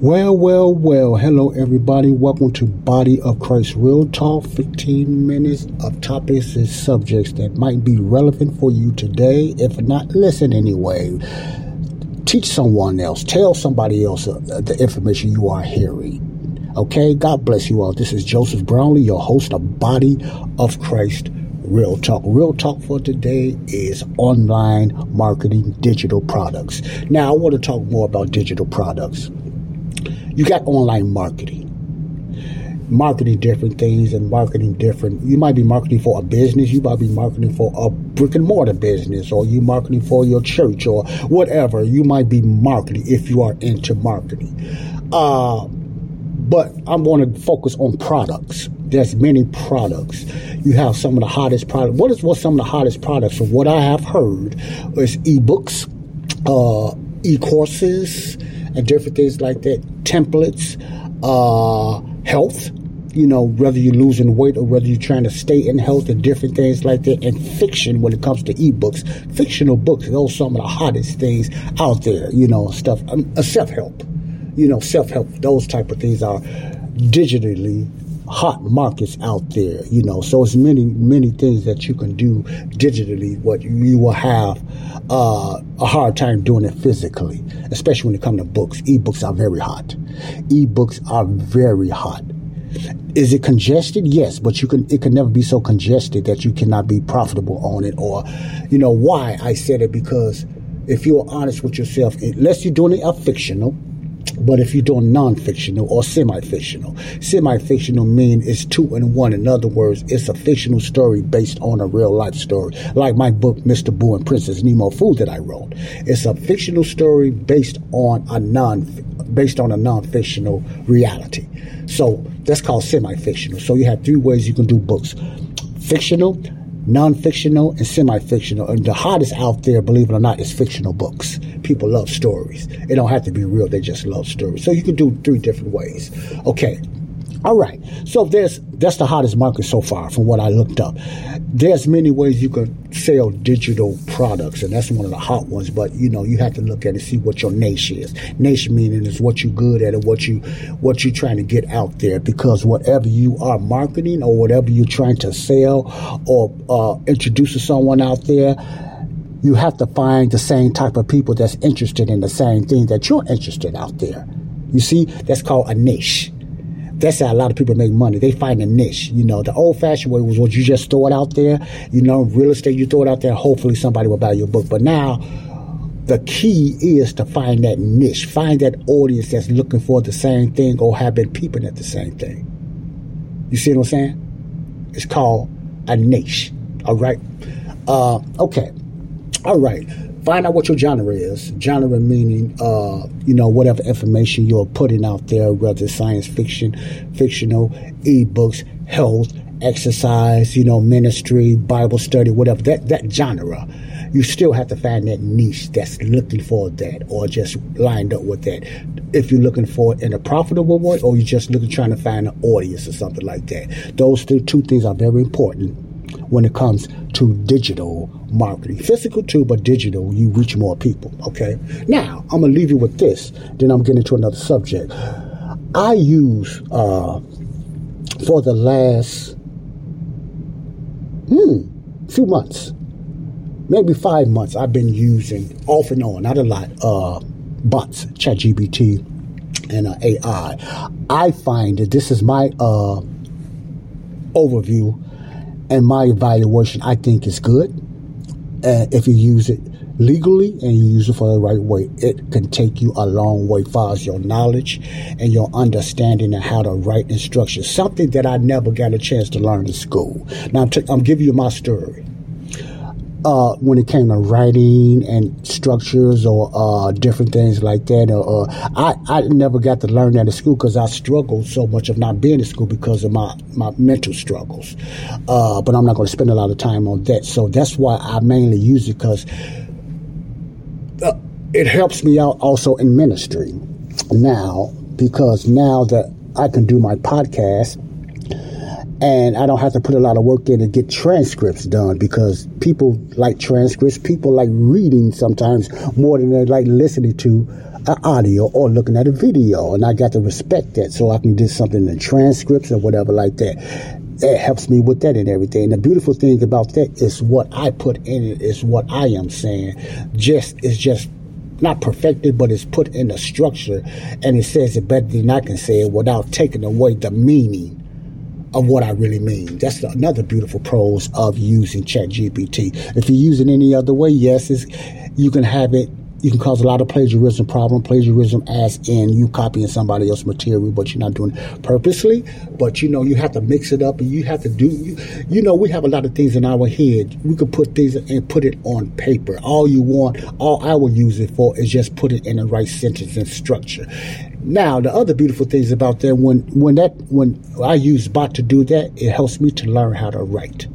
Well, well, well. Hello, everybody. Welcome to Body of Christ Real Talk. 15 minutes of topics and subjects that might be relevant for you today. If not, listen anyway. Teach someone else. Tell somebody else uh, the information you are hearing. Okay? God bless you all. This is Joseph Brownlee, your host of Body of Christ Real Talk. Real Talk for today is online marketing digital products. Now, I want to talk more about digital products you got online marketing. Marketing different things and marketing different. You might be marketing for a business. You might be marketing for a brick and mortar business or you marketing for your church or whatever. You might be marketing if you are into marketing. Uh, but i'm going to focus on products. There's many products. You have some of the hottest products what is what some of the hottest products? From what i have heard is ebooks uh, e-courses and different things like that, templates, uh, health, you know, whether you're losing weight or whether you're trying to stay in health and different things like that, and fiction when it comes to ebooks. Fictional books, those are some of the hottest things out there, you know, stuff, um, self help, you know, self help, those type of things are digitally hot markets out there, you know. So it's many, many things that you can do digitally, what you will have uh, a hard time doing it physically, especially when it comes to books. Ebooks are very hot. Ebooks are very hot. Is it congested? Yes, but you can. It can never be so congested that you cannot be profitable on it. Or, you know, why I said it because if you're honest with yourself, unless you're doing it a fictional, but if you're doing non-fictional or semi-fictional, semi-fictional mean it's two in one. In other words, it's a fictional story based on a real life story. Like my book, Mr. Boo and Princess Nemo Food that I wrote. It's a fictional story based on a non based on a non-fictional reality. So that's called semi-fictional. So you have three ways you can do books. Fictional, non-fictional and semi-fictional. And the hottest out there, believe it or not, is fictional books. People love stories. It don't have to be real. They just love stories. So you can do three different ways. Okay. All right. So there's that's the hottest market so far from what I looked up. There's many ways you can sell digital products, and that's one of the hot ones. But you know, you have to look at it, and see what your niche is. Niche meaning is what you're good at and what you what you're trying to get out there. Because whatever you are marketing or whatever you're trying to sell or uh, introduce to someone out there, you have to find the same type of people that's interested in the same thing that you're interested out there. You see, that's called a niche. That's how a lot of people make money. They find a niche. You know, the old fashioned way was what you just throw it out there. You know, real estate, you throw it out there, hopefully somebody will buy your book. But now, the key is to find that niche, find that audience that's looking for the same thing or have been peeping at the same thing. You see what I'm saying? It's called a niche. All right. Uh, okay. All right find out what your genre is. Genre meaning, uh, you know, whatever information you're putting out there, whether it's science fiction, fictional, ebooks, health, exercise, you know, ministry, Bible study, whatever, that, that genre. You still have to find that niche that's looking for that or just lined up with that. If you're looking for it in a profitable way or you're just looking trying to find an audience or something like that. Those two, two things are very important when it comes to digital marketing. Physical too, but digital, you reach more people. Okay. Now, I'm going to leave you with this, then I'm getting to another subject. I use, uh, for the last, hmm, few months, maybe five months, I've been using off and on, not a lot, uh, bots, ChatGPT, and uh, AI. I find that this is my uh, overview and my evaluation, I think is good. And if you use it legally and you use it for the right way, it can take you a long way far as your knowledge and your understanding of how to write instructions. Something that I never got a chance to learn in school. Now I'm, t- I'm giving you my story. Uh, when it came to writing and structures or uh, different things like that. Or, I, I never got to learn that at school because I struggled so much of not being in school because of my, my mental struggles. Uh, but I'm not going to spend a lot of time on that. So that's why I mainly use it because uh, it helps me out also in ministry now because now that I can do my podcast and I don't have to put a lot of work in to get transcripts done because people like transcripts. People like reading sometimes more than they like listening to an audio or looking at a video, and I got to respect that so I can do something in transcripts or whatever like that. It helps me with that and everything. And the beautiful thing about that is what I put in it is what I am saying. Just it's just not perfected, but it's put in a structure, and it says it better than I can say it without taking away the meaning of what I really mean. That's another beautiful pros of using ChatGPT. If you use it any other way, yes, you can have it. You can cause a lot of plagiarism problem. Plagiarism as in you copying somebody else's material, but you're not doing it purposely. But you know, you have to mix it up and you have to do, you, you know, we have a lot of things in our head. We could put things and put it on paper. All you want, all I will use it for is just put it in the right sentence and structure. Now, the other beautiful things about that, when when that when I use bot to do that, it helps me to learn how to write.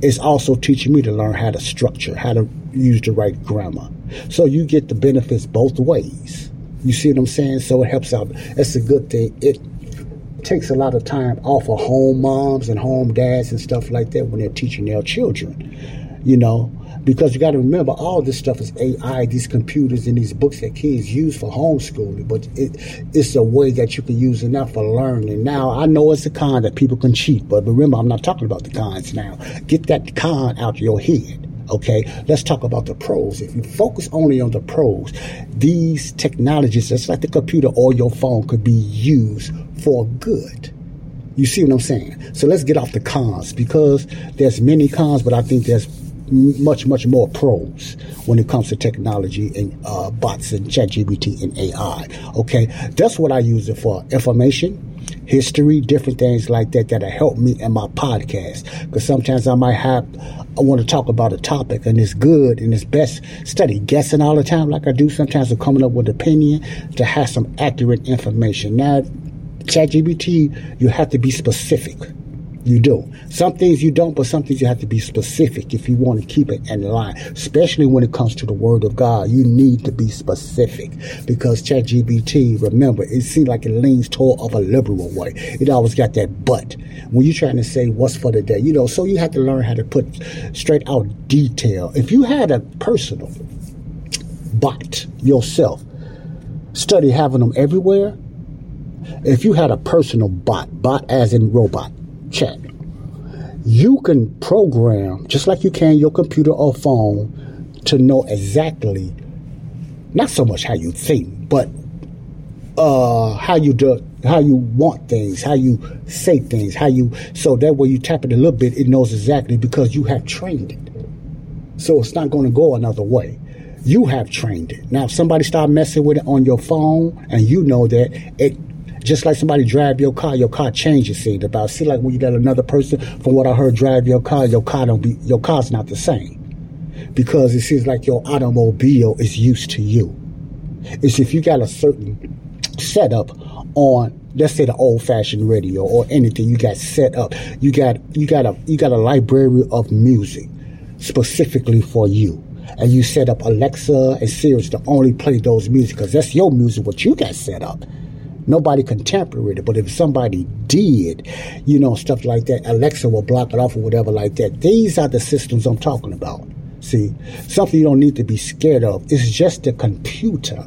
It's also teaching me to learn how to structure, how to use the right grammar. So you get the benefits both ways. You see what I'm saying? So it helps out. That's a good thing. It takes a lot of time off of home moms and home dads and stuff like that when they're teaching their children. You know, because you got to remember, all this stuff is AI, these computers and these books that kids use for homeschooling, but it, it's a way that you can use it now for learning. Now, I know it's a con that people can cheat, but remember, I'm not talking about the cons now. Get that con out of your head. Okay, let's talk about the pros. If you focus only on the pros, these technologies, just like the computer or your phone, could be used for good. You see what I'm saying? So let's get off the cons because there's many cons, but I think there's much, much more pros when it comes to technology and uh, bots and ChatGPT and AI. Okay, that's what I use it for: information, history, different things like that that'll help me in my podcast. Because sometimes I might have, I want to talk about a topic and it's good and it's best study guessing all the time, like I do sometimes, or coming up with opinion to have some accurate information. Now, ChatGPT, you have to be specific you do. Some things you don't, but some things you have to be specific if you want to keep it in line. Especially when it comes to the Word of God, you need to be specific because ChatGPT, remember, it seems like it leans toward of a liberal way. It always got that but when you're trying to say what's for the day, you know. So you have to learn how to put straight out detail. If you had a personal bot yourself, study having them everywhere. If you had a personal bot, bot as in robot, chat. You can program, just like you can your computer or phone, to know exactly, not so much how you think, but uh, how you do, how you want things, how you say things, how you. So that way you tap it a little bit, it knows exactly because you have trained it. So it's not going to go another way. You have trained it. Now, if somebody start messing with it on your phone, and you know that it just like somebody drive your car, your car changes. See about see like when you got another person, from what I heard, drive your car, your car don't be your car's not the same because it seems like your automobile is used to you. It's if you got a certain setup on let's say the old fashioned radio or anything you got set up you got you got a you got a library of music specifically for you and you set up alexa and siri to only play those music because that's your music what you got set up Nobody it. But if somebody did, you know, stuff like that, Alexa will block it off or whatever like that. These are the systems I'm talking about. See, something you don't need to be scared of. It's just a computer.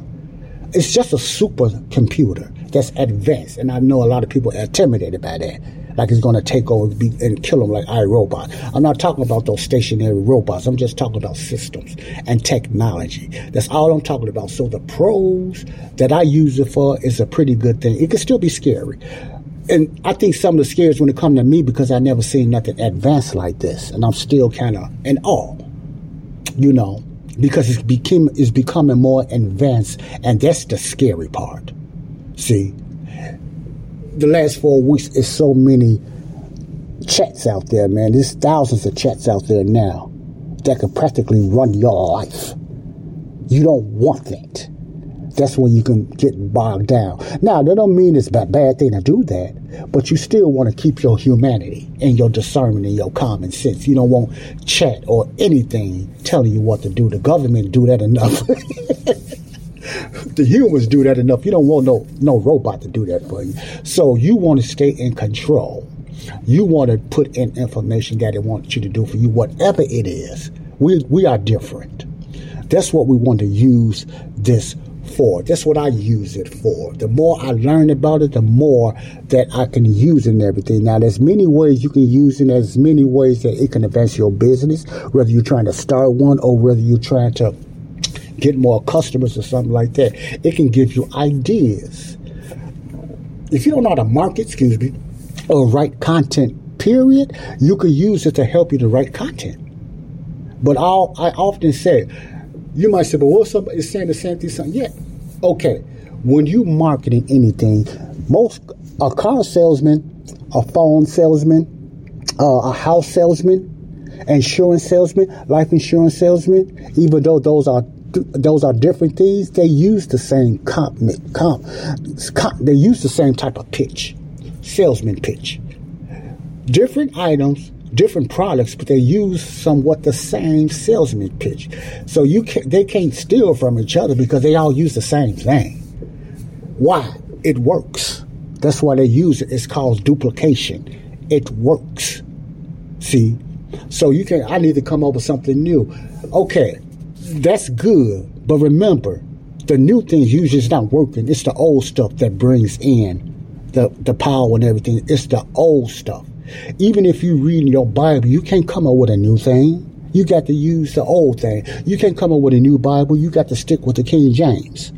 It's just a supercomputer that's advanced. And I know a lot of people are intimidated by that like it's going to take over and kill them like iRobot. I'm not talking about those stationary robots. I'm just talking about systems and technology. That's all I'm talking about. So the pros that I use it for is a pretty good thing. It can still be scary. And I think some of the scares when it come to me because I never seen nothing advanced like this. And I'm still kind of in awe, you know, because it's, became, it's becoming more advanced. And that's the scary part. See, the last four weeks is so many chats out there, man. There's thousands of chats out there now that could practically run your life. You don't want that. That's when you can get bogged down. Now, that don't mean it's a bad thing to do that, but you still want to keep your humanity and your discernment and your common sense. You don't want chat or anything telling you what to do. The government do that enough. the humans do that enough. You don't want no no robot to do that for you. So you want to stay in control. You want to put in information that it wants you to do for you, whatever it is. We we are different. That's what we want to use this for. That's what I use it for. The more I learn about it, the more that I can use and everything. Now, there's many ways you can use it. There's many ways that it can advance your business, whether you're trying to start one or whether you're trying to get more customers or something like that. It can give you ideas. If you don't know how to market, excuse me, or write content, period, you can use it to help you to write content. But I'll, I often say, you might say, but what somebody is saying the same thing? Something. Yeah. Okay. When you marketing anything, most a car salesman, a phone salesman, uh, a house salesman, insurance salesman, life insurance salesman, even though those are those are different things, they use the same comp, comp, comp they use the same type of pitch, salesman pitch. Different items, different products, but they use somewhat the same salesman pitch. So you can they can't steal from each other because they all use the same thing. Why? It works. That's why they use it. It's called duplication. It works. See? So you can I need to come up with something new. Okay, that's good. But remember, the new things usually is not working. It's the old stuff that brings in the, the power and everything. It's the old stuff. Even if you read your Bible, you can't come up with a new thing. You got to use the old thing. You can't come up with a new Bible. You got to stick with the King James.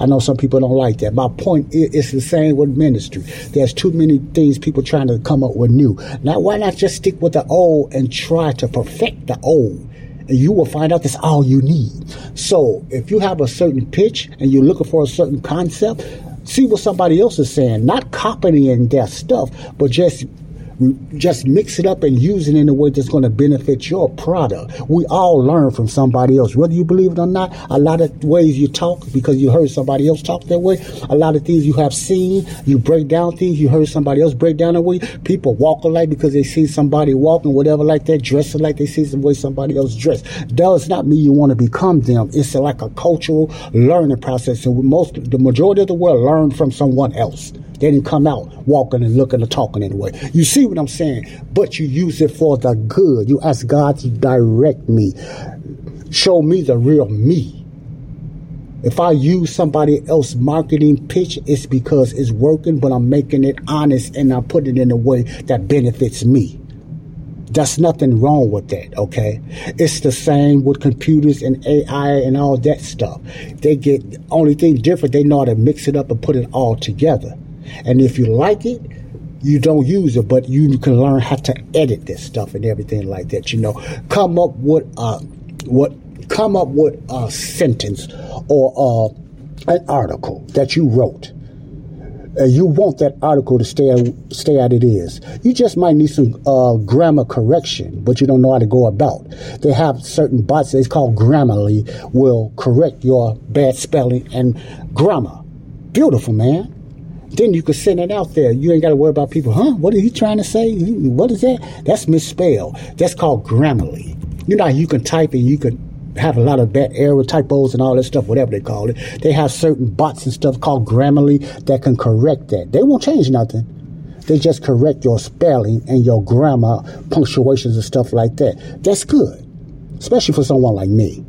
I know some people don't like that. My point is it's the same with ministry. There's too many things people trying to come up with new. Now, why not just stick with the old and try to perfect the old? You will find out that's all you need. So if you have a certain pitch and you're looking for a certain concept, see what somebody else is saying. Not copying their stuff, but just just mix it up and use it in a way that's going to benefit your product. We all learn from somebody else, whether you believe it or not. A lot of ways you talk because you heard somebody else talk that way. A lot of things you have seen, you break down things you heard somebody else break down that way. People walk alike because they see somebody walking, whatever like that, dressing like they see the way somebody else dressed. Does not mean you want to become them. It's like a cultural learning process. And most, the majority of the world learn from someone else. They didn't come out walking and looking or talking anyway. You see what I'm saying? But you use it for the good. You ask God to direct me, show me the real me. If I use somebody else marketing pitch, it's because it's working, but I'm making it honest and I put it in a way that benefits me. That's nothing wrong with that, okay? It's the same with computers and AI and all that stuff. They get only thing different, they know how to mix it up and put it all together. And if you like it, you don't use it, but you can learn how to edit this stuff and everything like that. You know, come up with a what come up with a sentence or uh, an article that you wrote. And you want that article to stay stay as it is. You just might need some uh, grammar correction, but you don't know how to go about. They have certain bots they call Grammarly will correct your bad spelling and grammar. Beautiful, man. Then you can send it out there. You ain't got to worry about people, huh? What are you trying to say? What is that? That's misspelled. That's called Grammarly. You know, you can type and you can have a lot of bad error typos and all that stuff, whatever they call it. They have certain bots and stuff called Grammarly that can correct that. They won't change nothing. They just correct your spelling and your grammar, punctuations and stuff like that. That's good, especially for someone like me.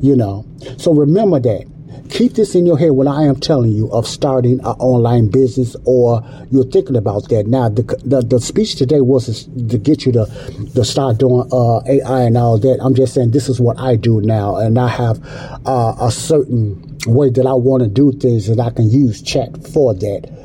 You know. So remember that keep this in your head when I am telling you of starting an online business or you're thinking about that. Now, the the, the speech today was to get you to, to start doing uh, AI and all that. I'm just saying this is what I do now, and I have uh, a certain way that I want to do things, and I can use chat for that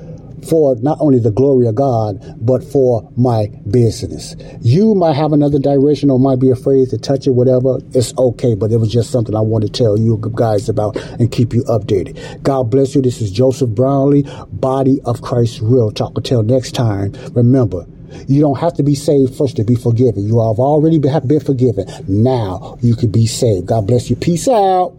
for not only the glory of God, but for my business. You might have another direction or might be afraid to touch it, whatever. It's okay, but it was just something I want to tell you guys about and keep you updated. God bless you. This is Joseph Brownlee, Body of Christ Real Talk. Until next time, remember, You don't have to be saved first to be forgiven. You have already been, forgiven. Now you can be saved. God bless you. Peace out.